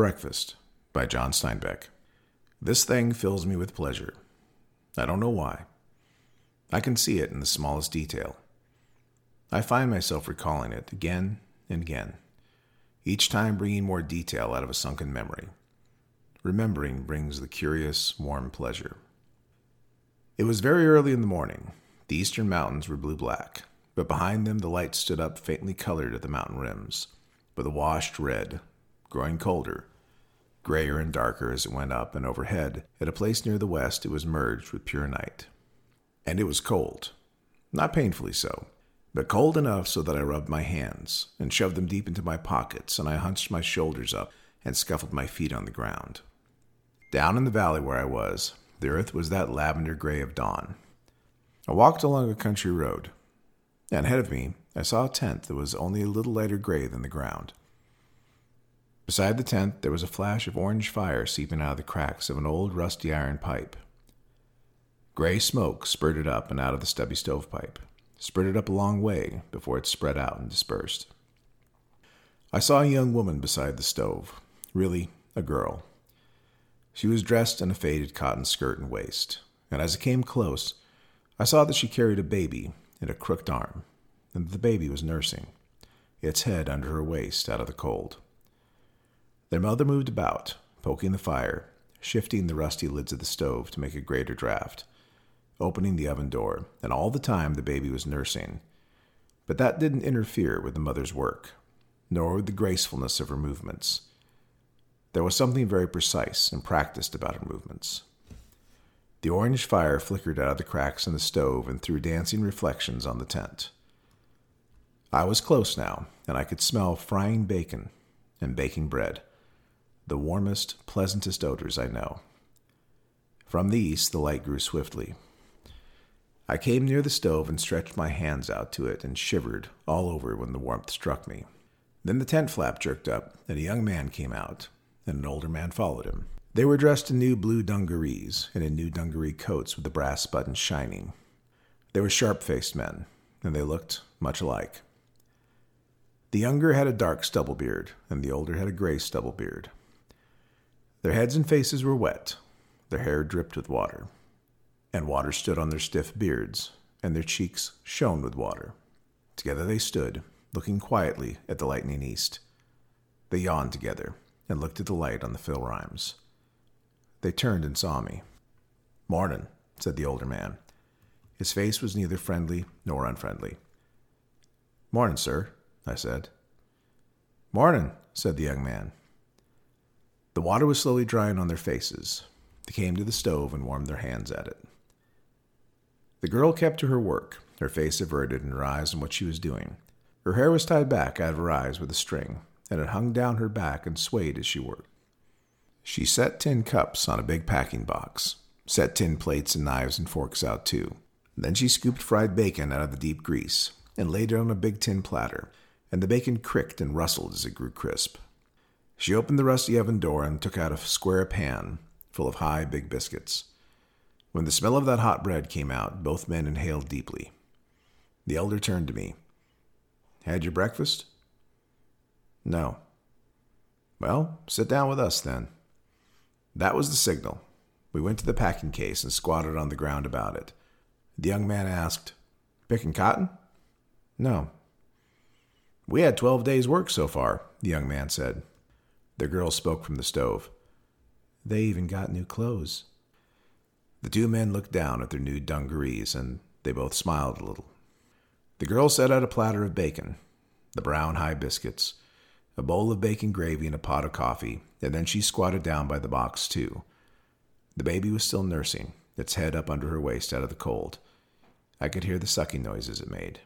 Breakfast by John Steinbeck. This thing fills me with pleasure. I don't know why. I can see it in the smallest detail. I find myself recalling it again and again, each time bringing more detail out of a sunken memory. Remembering brings the curious, warm pleasure. It was very early in the morning. The eastern mountains were blue black, but behind them the light stood up faintly colored at the mountain rims, with a washed red, growing colder, grayer and darker as it went up, and overhead, at a place near the west, it was merged with pure night. And it was cold. Not painfully so, but cold enough so that I rubbed my hands and shoved them deep into my pockets, and I hunched my shoulders up and scuffled my feet on the ground. Down in the valley where I was, the earth was that lavender gray of dawn. I walked along a country road, and ahead of me I saw a tent that was only a little lighter gray than the ground. Beside the tent there was a flash of orange fire seeping out of the cracks of an old rusty iron pipe. Gray smoke spurted up and out of the stubby stovepipe, spurted up a long way before it spread out and dispersed. I saw a young woman beside the stove, really a girl. She was dressed in a faded cotton skirt and waist, and as I came close, I saw that she carried a baby in a crooked arm, and that the baby was nursing, its head under her waist out of the cold. Their mother moved about, poking the fire, shifting the rusty lids of the stove to make a greater draught, opening the oven door, and all the time the baby was nursing. But that didn't interfere with the mother's work, nor with the gracefulness of her movements. There was something very precise and practiced about her movements. The orange fire flickered out of the cracks in the stove and threw dancing reflections on the tent. I was close now, and I could smell frying bacon and baking bread, the warmest, pleasantest odors I know. From the east, the light grew swiftly. I came near the stove and stretched my hands out to it and shivered all over when the warmth struck me. Then the tent flap jerked up, and a young man came out, and an older man followed him. They were dressed in new blue dungarees and in new dungaree coats with the brass buttons shining. They were sharp faced men, and they looked much alike. The younger had a dark stubble beard, and the older had a gray stubble beard. Their heads and faces were wet, their hair dripped with water, and water stood on their stiff beards, and their cheeks shone with water. Together they stood, looking quietly at the lightning east. They yawned together and looked at the light on the hill rims. They turned and saw me. Mornin', said the older man. His face was neither friendly nor unfriendly. Mornin', sir, I said. Mornin', said the young man. The water was slowly drying on their faces. They came to the stove and warmed their hands at it. The girl kept to her work, her face averted and her eyes on what she was doing. Her hair was tied back out of her eyes with a string, and it hung down her back and swayed as she worked. She set tin cups on a big packing box, set tin plates and knives and forks out too. Then she scooped fried bacon out of the deep grease and laid it on a big tin platter, and the bacon cricked and rustled as it grew crisp. She opened the rusty oven door and took out a square pan full of high, big biscuits. When the smell of that hot bread came out, both men inhaled deeply. The elder turned to me. Had your breakfast? No. Well, sit down with us then. That was the signal. We went to the packing case and squatted on the ground about it. The young man asked, Picking cotton? No. We had 12 days' work so far, the young man said. The girl spoke from the stove. They even got new clothes. The two men looked down at their new dungarees, and they both smiled a little. The girl set out a platter of bacon, the brown high biscuits, a bowl of bacon gravy, and a pot of coffee, and then she squatted down by the box, too. The baby was still nursing, its head up under her waist out of the cold. I could hear the sucking noises it made.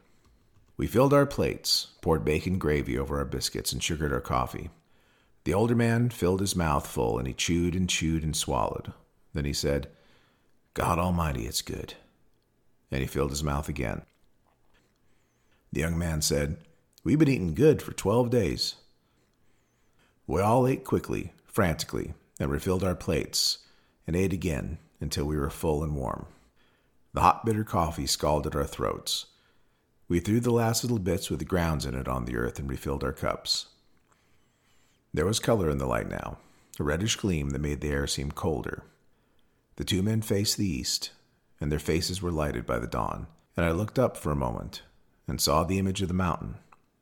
We filled our plates, poured bacon gravy over our biscuits, and sugared our coffee. The older man filled his mouth full, and he chewed and chewed and swallowed. Then he said, God Almighty, it's good. And he filled his mouth again. The young man said, We've been eating good for twelve days. We all ate quickly, frantically, and refilled our plates, and ate again until we were full and warm. The hot, bitter coffee scalded our throats. We threw the last little bits with the grounds in it on the earth and refilled our cups. There was color in the light now, a reddish gleam that made the air seem colder. The two men faced the east, and their faces were lighted by the dawn, and I looked up for a moment and saw the image of the mountain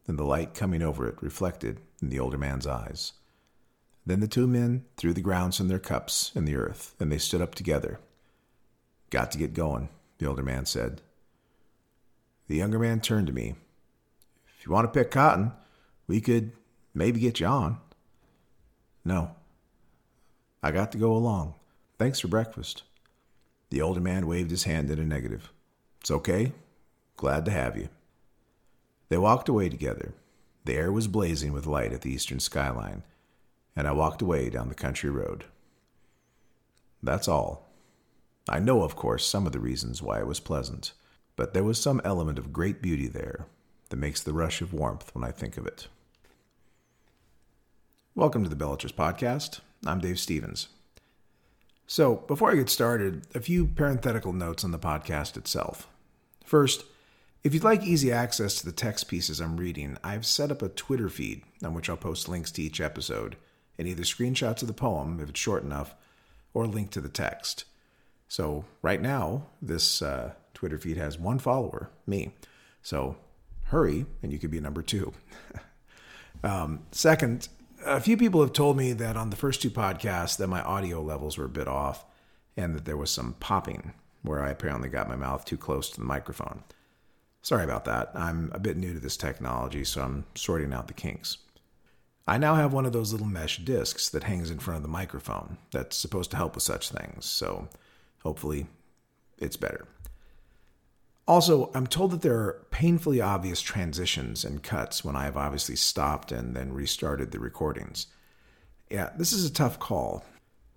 and the light coming over it reflected in the older man's eyes. Then the two men threw the grounds from their cups in the earth, and they stood up together. Got to get going, the older man said. The younger man turned to me. If you want to pick cotton, we could maybe get you on. No. I got to go along. Thanks for breakfast. The older man waved his hand in a negative. It's okay. Glad to have you. They walked away together. The air was blazing with light at the eastern skyline, and I walked away down the country road. That's all. I know, of course, some of the reasons why it was pleasant, but there was some element of great beauty there that makes the rush of warmth when I think of it. Welcome to the Bellatrix Podcast. I'm Dave Stevens. So, before I get started, a few parenthetical notes on the podcast itself. First, if you'd like easy access to the text pieces I'm reading, I've set up a Twitter feed on which I'll post links to each episode and either screenshots of the poem, if it's short enough, or a link to the text. So, right now, this uh, Twitter feed has one follower, me. So, hurry, and you could be number two. um, second, a few people have told me that on the first two podcasts that my audio levels were a bit off and that there was some popping where I apparently got my mouth too close to the microphone. Sorry about that. I'm a bit new to this technology, so I'm sorting out the kinks. I now have one of those little mesh discs that hangs in front of the microphone that's supposed to help with such things, so hopefully it's better. Also, I'm told that there are painfully obvious transitions and cuts when I have obviously stopped and then restarted the recordings. Yeah, this is a tough call.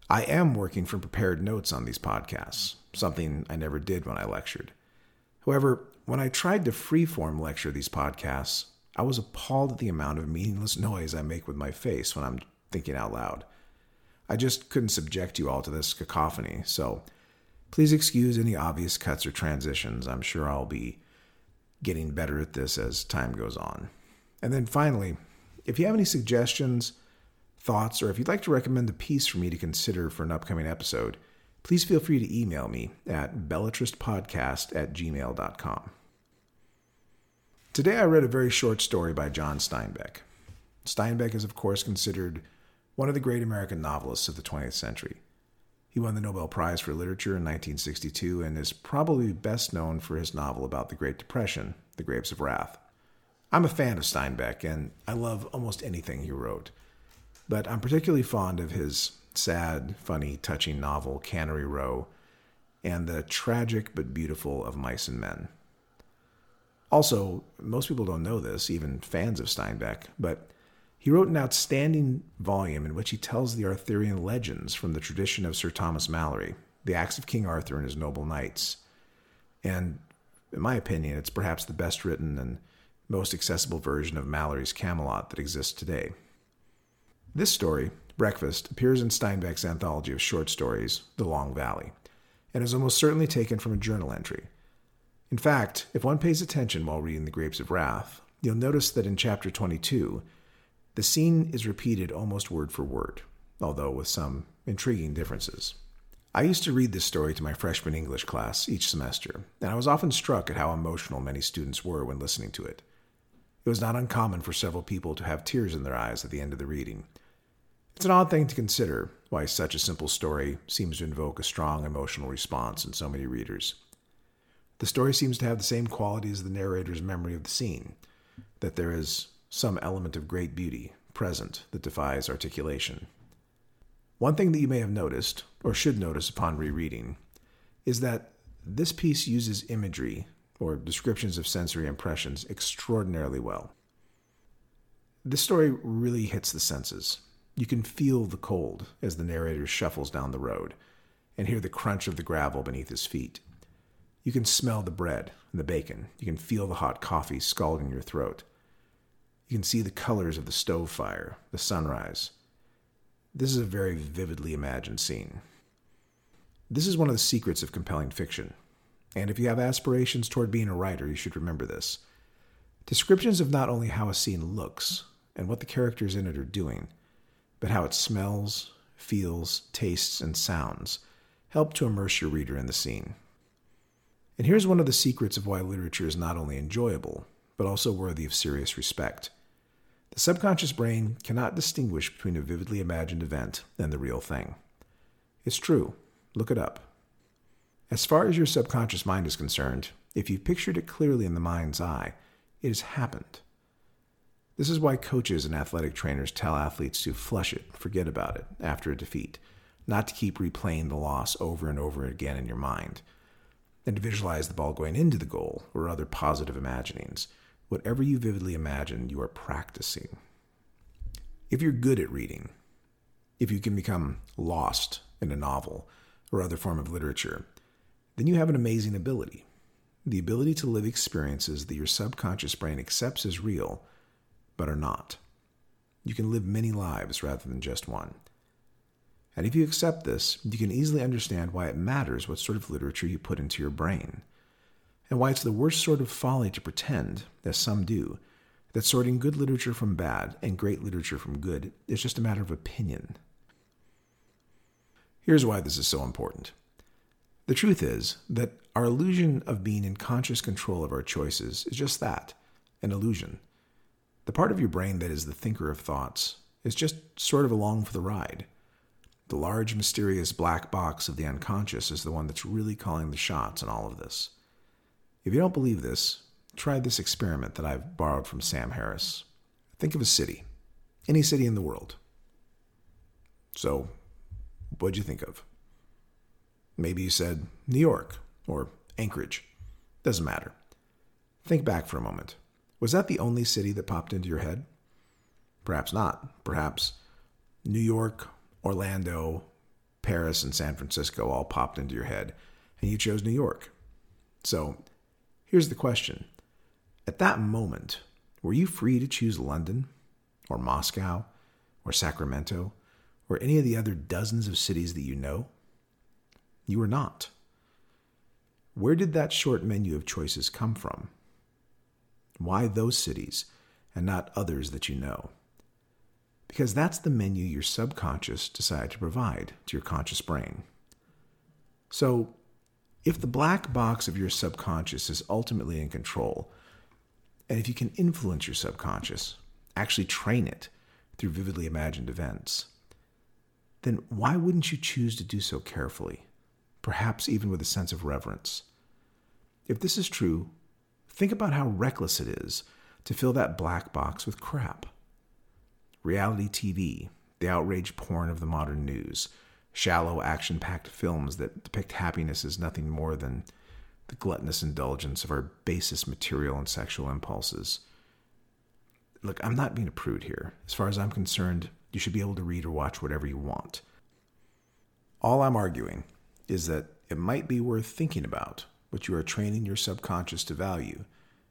I am working from prepared notes on these podcasts, something I never did when I lectured. However, when I tried to freeform lecture these podcasts, I was appalled at the amount of meaningless noise I make with my face when I'm thinking out loud. I just couldn't subject you all to this cacophony, so please excuse any obvious cuts or transitions. I'm sure I'll be getting better at this as time goes on. And then finally, if you have any suggestions, thoughts, or if you'd like to recommend a piece for me to consider for an upcoming episode, please feel free to email me at bellatrixpodcast at gmail.com. Today I read a very short story by John Steinbeck. Steinbeck is, of course, considered one of the great American novelists of the 20th century. He won the Nobel Prize for Literature in 1962 and is probably best known for his novel about the Great Depression, The Grapes of Wrath. I'm a fan of Steinbeck, and I love almost anything he wrote, but I'm particularly fond of his sad, funny, touching novel, Cannery Row, and the tragic but beautiful of Mice and Men. Also, most people don't know this, even fans of Steinbeck, but he wrote an outstanding volume in which he tells the Arthurian legends from the tradition of Sir Thomas Malory, the acts of King Arthur and his noble knights. And in my opinion, it's perhaps the best written and most accessible version of Malory's Camelot that exists today. This story Breakfast appears in Steinbeck's anthology of short stories, The Long Valley, and is almost certainly taken from a journal entry. In fact, if one pays attention while reading The Grapes of Wrath, you'll notice that in chapter 22, the scene is repeated almost word for word, although with some intriguing differences. I used to read this story to my freshman English class each semester, and I was often struck at how emotional many students were when listening to it. It was not uncommon for several people to have tears in their eyes at the end of the reading, it's an odd thing to consider why such a simple story seems to invoke a strong emotional response in so many readers. The story seems to have the same quality as the narrator's memory of the scene, that there is some element of great beauty present that defies articulation. One thing that you may have noticed, or should notice upon rereading, is that this piece uses imagery, or descriptions of sensory impressions, extraordinarily well. This story really hits the senses. You can feel the cold as the narrator shuffles down the road and hear the crunch of the gravel beneath his feet. You can smell the bread and the bacon. You can feel the hot coffee scalding your throat. You can see the colors of the stove fire, the sunrise. This is a very vividly imagined scene. This is one of the secrets of compelling fiction. And if you have aspirations toward being a writer, you should remember this. Descriptions of not only how a scene looks and what the characters in it are doing, but how it smells, feels, tastes, and sounds help to immerse your reader in the scene. And here's one of the secrets of why literature is not only enjoyable, but also worthy of serious respect. The subconscious brain cannot distinguish between a vividly imagined event and the real thing. It's true. Look it up. As far as your subconscious mind is concerned, if you've pictured it clearly in the mind's eye, it has happened. This is why coaches and athletic trainers tell athletes to flush it, forget about it, after a defeat, not to keep replaying the loss over and over again in your mind, and to visualize the ball going into the goal or other positive imaginings. Whatever you vividly imagine, you are practicing. If you're good at reading, if you can become lost in a novel or other form of literature, then you have an amazing ability. The ability to live experiences that your subconscious brain accepts as real but are not. You can live many lives rather than just one. And if you accept this, you can easily understand why it matters what sort of literature you put into your brain, and why it's the worst sort of folly to pretend, as some do, that sorting good literature from bad and great literature from good is just a matter of opinion. Here's why this is so important. The truth is that our illusion of being in conscious control of our choices is just that an illusion. The part of your brain that is the thinker of thoughts is just sort of along for the ride. The large, mysterious black box of the unconscious is the one that's really calling the shots in all of this. If you don't believe this, try this experiment that I've borrowed from Sam Harris. Think of a city, any city in the world. So, what'd you think of? Maybe you said New York or Anchorage. Doesn't matter. Think back for a moment. Was that the only city that popped into your head? Perhaps not. Perhaps New York, Orlando, Paris, and San Francisco all popped into your head, and you chose New York. So here's the question At that moment, were you free to choose London, or Moscow, or Sacramento, or any of the other dozens of cities that you know? You were not. Where did that short menu of choices come from? Why those cities and not others that you know? Because that's the menu your subconscious decided to provide to your conscious brain. So, if the black box of your subconscious is ultimately in control, and if you can influence your subconscious, actually train it through vividly imagined events, then why wouldn't you choose to do so carefully, perhaps even with a sense of reverence? If this is true, Think about how reckless it is to fill that black box with crap. Reality TV, the outrage porn of the modern news, shallow, action packed films that depict happiness as nothing more than the gluttonous indulgence of our basest material and sexual impulses. Look, I'm not being a prude here. As far as I'm concerned, you should be able to read or watch whatever you want. All I'm arguing is that it might be worth thinking about what you are training your subconscious to value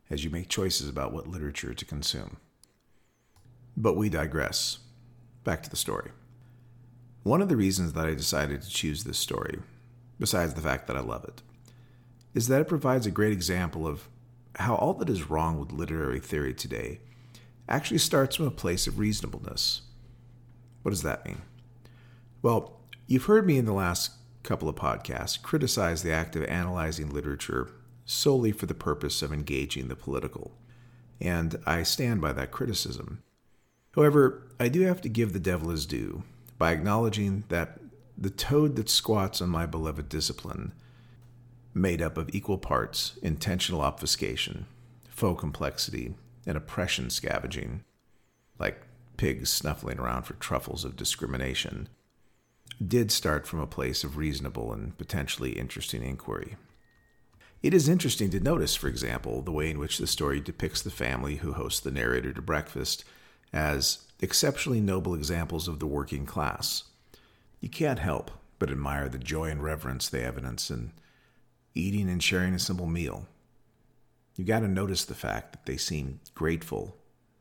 as you make choices about what literature to consume. But we digress. Back to the story. One of the reasons that I decided to choose this story, besides the fact that I love it, is that it provides a great example of how all that is wrong with literary theory today actually starts from a place of reasonableness. What does that mean? Well, you've heard me in the last couple of podcasts criticize the act of analyzing literature solely for the purpose of engaging the political, and I stand by that criticism. However, I do have to give the devil his due by acknowledging that the toad that squats on my beloved discipline, made up of equal parts intentional obfuscation, faux complexity, and oppression scavenging, like pigs snuffling around for truffles of discrimination, did start from a place of reasonable and potentially interesting inquiry. It is interesting to notice, for example, the way in which the story depicts the family who hosts the narrator to breakfast as exceptionally noble examples of the working class. You can't help but admire the joy and reverence they evidence in eating and sharing a simple meal. You've got to notice the fact that they seem grateful,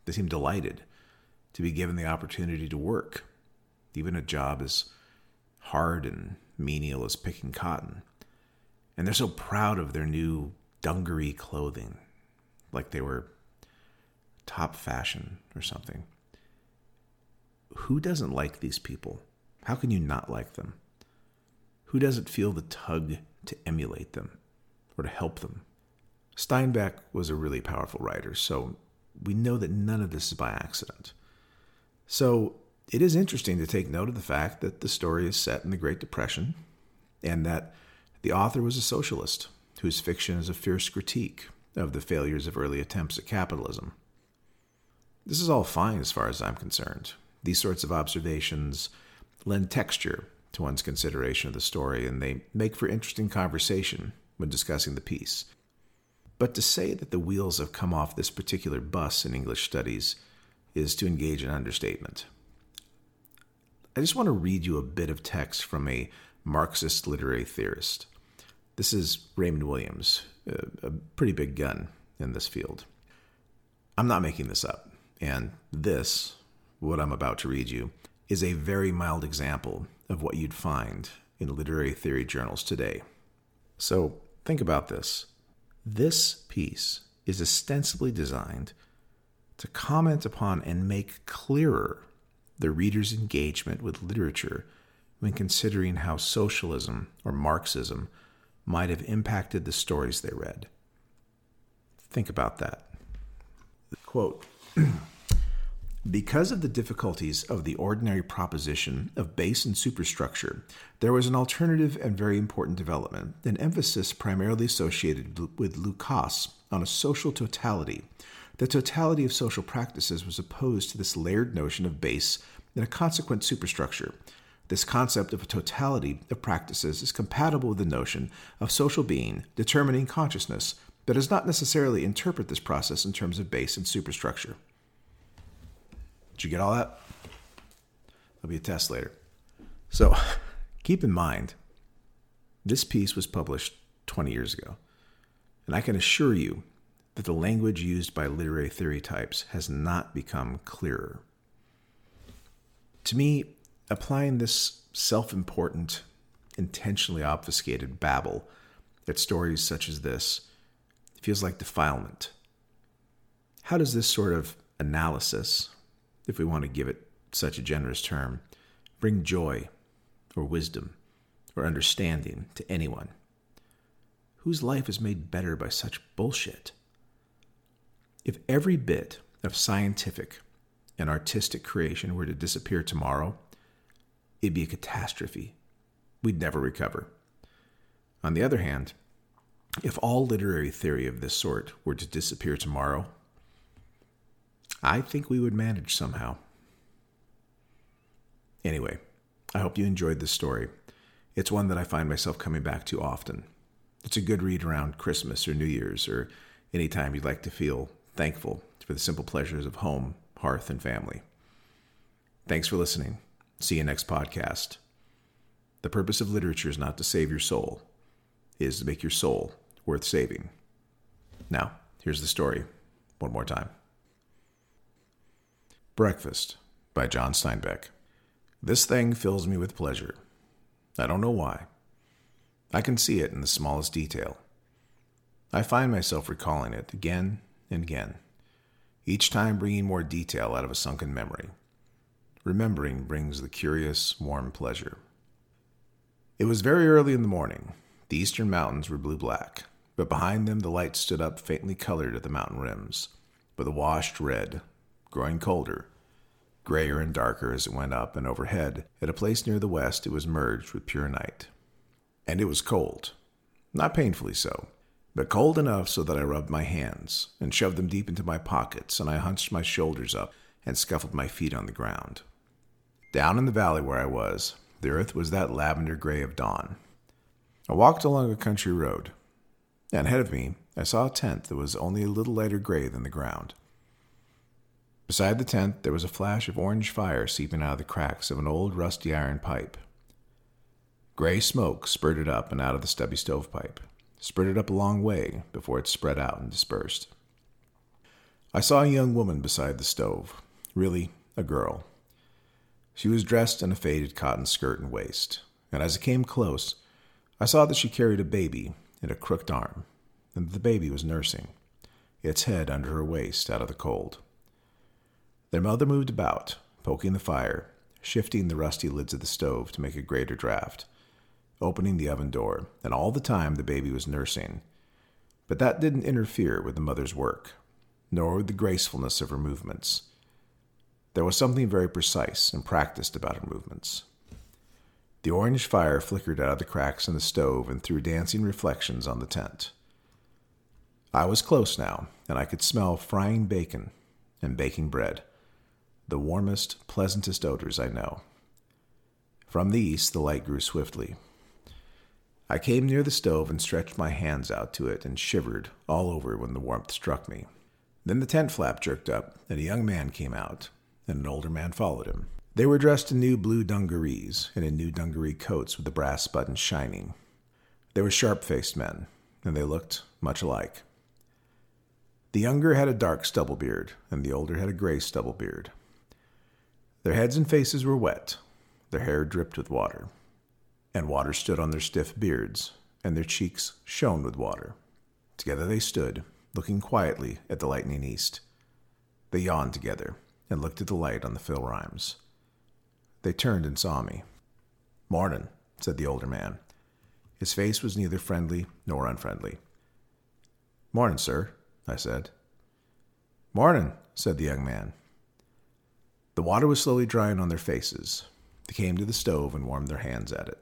they seem delighted to be given the opportunity to work, even a job as hard and menial as picking cotton. And they're so proud of their new dungaree clothing, like they were top fashion or something. Who doesn't like these people? How can you not like them? Who doesn't feel the tug to emulate them or to help them? Steinbeck was a really powerful writer, so we know that none of this is by accident. So it is interesting to take note of the fact that the story is set in the Great Depression and that the author was a socialist whose fiction is a fierce critique of the failures of early attempts at capitalism. This is all fine as far as I'm concerned. These sorts of observations lend texture to one's consideration of the story, and they make for interesting conversation when discussing the piece. But to say that the wheels have come off this particular bus in English studies is to engage in understatement. I just want to read you a bit of text from a Marxist literary theorist. This is Raymond Williams, a, pretty big gun in this field. I'm not making this up, and this, what I'm about to read you, is a very mild example of what you'd find in literary theory journals today. So think about this. This piece is ostensibly designed to comment upon and make clearer the reader's engagement with literature when considering how socialism or Marxism might have impacted the stories they read. Think about that. Quote Because of the difficulties of the ordinary proposition of base and superstructure, there was an alternative and very important development, an emphasis primarily associated with Lukács on a social totality. The totality of social practices was opposed to this layered notion of base and a consequent superstructure. This concept of a totality of practices is compatible with the notion of social being determining consciousness, but does not necessarily interpret this process in terms of base and superstructure. Did you get all that? There'll be a test later. So keep in mind, this piece was published 20 years ago. And I can assure you that the language used by literary theory types has not become clearer. To me, applying this self important, intentionally obfuscated babble at stories such as this feels like defilement. How does this sort of analysis if we want to give it such a generous term, bring joy or wisdom or understanding to anyone? Whose life is made better by such bullshit? If every bit of scientific and artistic creation were to disappear tomorrow, it'd be a catastrophe. We'd never recover. On the other hand, if all literary theory of this sort were to disappear tomorrow, I think we would manage somehow. Anyway, I hope you enjoyed this story. It's one that I find myself coming back to often. It's a good read around Christmas or New Year's or any time you'd like to feel thankful for the simple pleasures of home, hearth, and family. Thanks for listening. See you next podcast. The purpose of literature is not to save your soul, it is to make your soul worth saving. Now, here's the story one more time. Breakfast by John Steinbeck. This thing fills me with pleasure. I don't know why. I can see it in the smallest detail. I find myself recalling it again and again, each time bringing more detail out of a sunken memory. Remembering brings the curious, warm pleasure. It was very early in the morning. The eastern mountains were blue black, but behind them the light stood up faintly colored at the mountain rims, with a washed red growing colder, grayer and darker as it went up, and overhead, at a place near the west, it was merged with pure night. And it was cold. Not painfully so, but cold enough so that I rubbed my hands and shoved them deep into my pockets, and I hunched my shoulders up and scuffled my feet on the ground. Down in the valley where I was, the earth was that lavender gray of dawn. I walked along a country road, and ahead of me I saw a tent that was only a little lighter gray than the ground. Beside the tent, there was a flash of orange fire seeping out of the cracks of an old rusty iron pipe. Gray smoke spurted up and out of the stubby stovepipe, spurted up a long way before it spread out and dispersed. I saw a young woman beside the stove, really a girl. She was dressed in a faded cotton skirt and waist, and as I came close, I saw that she carried a baby in a crooked arm, and that the baby was nursing, its head under her waist out of the cold. Their mother moved about, poking the fire shifting the rusty lids of the stove to make a greater draft, opening the oven door, and all the time the baby was nursing. But that didn't interfere with the mother's work, nor with the gracefulness of her movements. There was something very precise and practiced about her movements. The orange fire flickered out of the cracks in the stove and threw dancing reflections on the tent. I was close now, and I could smell frying bacon and baking bread, the warmest, pleasantest odors I know. From the east, the light grew swiftly. I came near the stove and stretched my hands out to it and shivered all over when the warmth struck me. Then the tent flap jerked up, and a young man came out, and an older man followed him. They were dressed in new blue dungarees and in new dungaree coats with the brass buttons shining. They were sharp faced men, and they looked much alike. The younger had a dark stubble beard, and the older had a gray stubble beard. Their heads and faces were wet, their hair dripped with water, and water stood on their stiff beards, and their cheeks shone with water. Together they stood, looking quietly at the lightning east. They yawned together and looked at the light on the hill rims. They turned and saw me. Mornin', said the older man. His face was neither friendly nor unfriendly. Mornin', sir, I said. Mornin', said the young man. The water was slowly drying on their faces. They came to the stove and warmed their hands at it.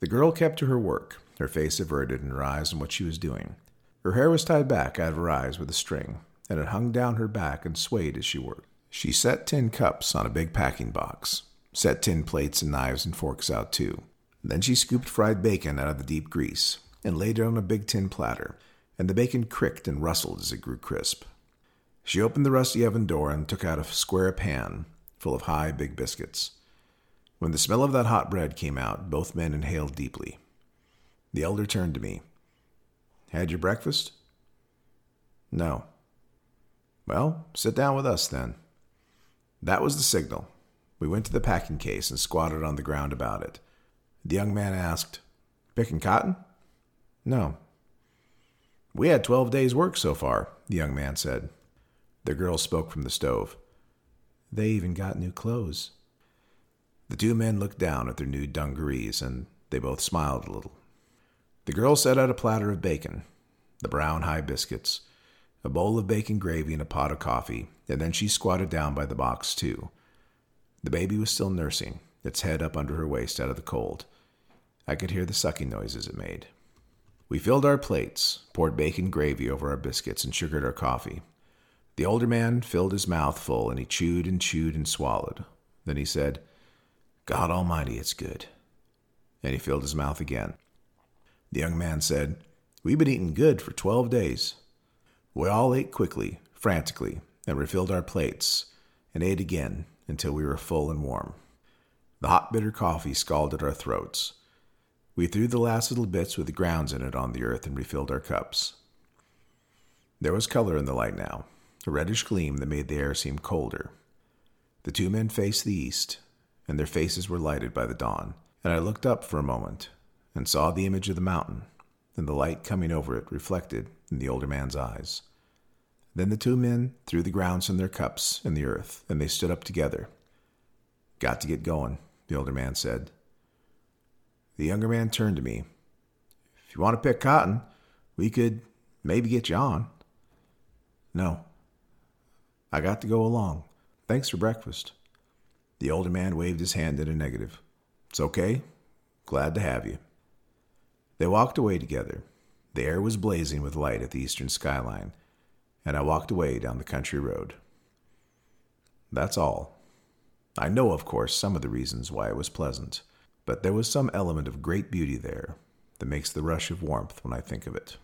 The girl kept to her work, her face averted and her eyes on what she was doing. Her hair was tied back out of her eyes with a string, and it hung down her back and swayed as she worked. She set tin cups on a big packing box, set tin plates and knives and forks out too. Then she scooped fried bacon out of the deep grease and laid it on a big tin platter and the bacon cricked and rustled as it grew crisp. She opened the rusty oven door and took out a square pan full of high, big biscuits. When the smell of that hot bread came out, both men inhaled deeply. The elder turned to me. Had your breakfast? No. Well, sit down with us then. That was the signal. We went to the packing case and squatted on the ground about it. The young man asked, Picking cotton? No, we had 12 days' work so far, the young man said. The girl spoke from the stove. They even got new clothes. The two men looked down at their new dungarees, and they both smiled a little. The girl set out a platter of bacon, the brown high biscuits, a bowl of bacon gravy, and a pot of coffee, and then she squatted down by the box, too. The baby was still nursing, its head up under her waist out of the cold. I could hear the sucking noises it made. We filled our plates, poured bacon gravy over our biscuits, and sugared our coffee. The older man filled his mouth full, and he chewed and chewed and swallowed. Then he said, God Almighty, it's good. And he filled his mouth again. The young man said, We've been eating good for twelve days. We all ate quickly, frantically, and refilled our plates, and ate again until we were full and warm. The hot, bitter coffee scalded our throats. We threw the last little bits with the grounds in it on the earth and refilled our cups. There was color in the light now, a reddish gleam that made the air seem colder. The two men faced the east, and their faces were lighted by the dawn, and I looked up for a moment and saw the image of the mountain and the light coming over it reflected in the older man's eyes. Then the two men threw the grounds from their cups in the earth, and they stood up together. Got to get going, the older man said. The younger man turned to me. If you want to pick cotton, we could maybe get you on. No. I got to go along. Thanks for breakfast. The older man waved his hand in a negative. It's okay. Glad to have you. They walked away together. The air was blazing with light at the eastern skyline, and I walked away down the country road. That's all. I know, of course, some of the reasons why it was pleasant but there was some element of great beauty there that makes the rush of warmth when I think of it.